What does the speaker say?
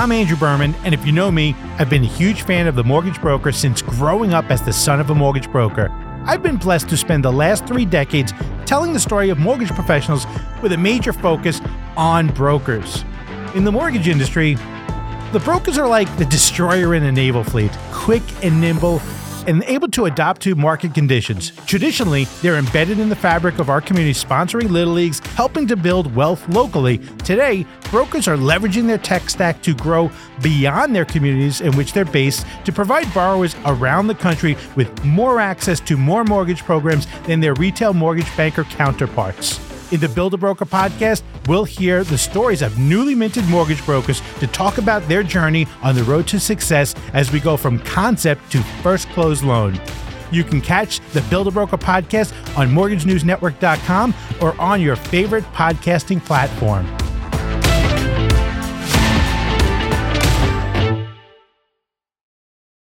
I'm Andrew Berman, and if you know me, I've been a huge fan of the mortgage broker since growing up as the son of a mortgage broker. I've been blessed to spend the last three decades telling the story of mortgage professionals with a major focus on brokers. In the mortgage industry, the brokers are like the destroyer in a naval fleet, quick and nimble and able to adapt to market conditions. Traditionally, they're embedded in the fabric of our community, sponsoring little leagues, helping to build wealth locally. Today, brokers are leveraging their tech stack to grow beyond their communities in which they're based to provide borrowers around the country with more access to more mortgage programs than their retail mortgage banker counterparts. In the Build a Broker podcast, we'll hear the stories of newly minted mortgage brokers to talk about their journey on the road to success as we go from concept to first closed loan. You can catch the Build a Broker podcast on mortgagenewsnetwork.com or on your favorite podcasting platform.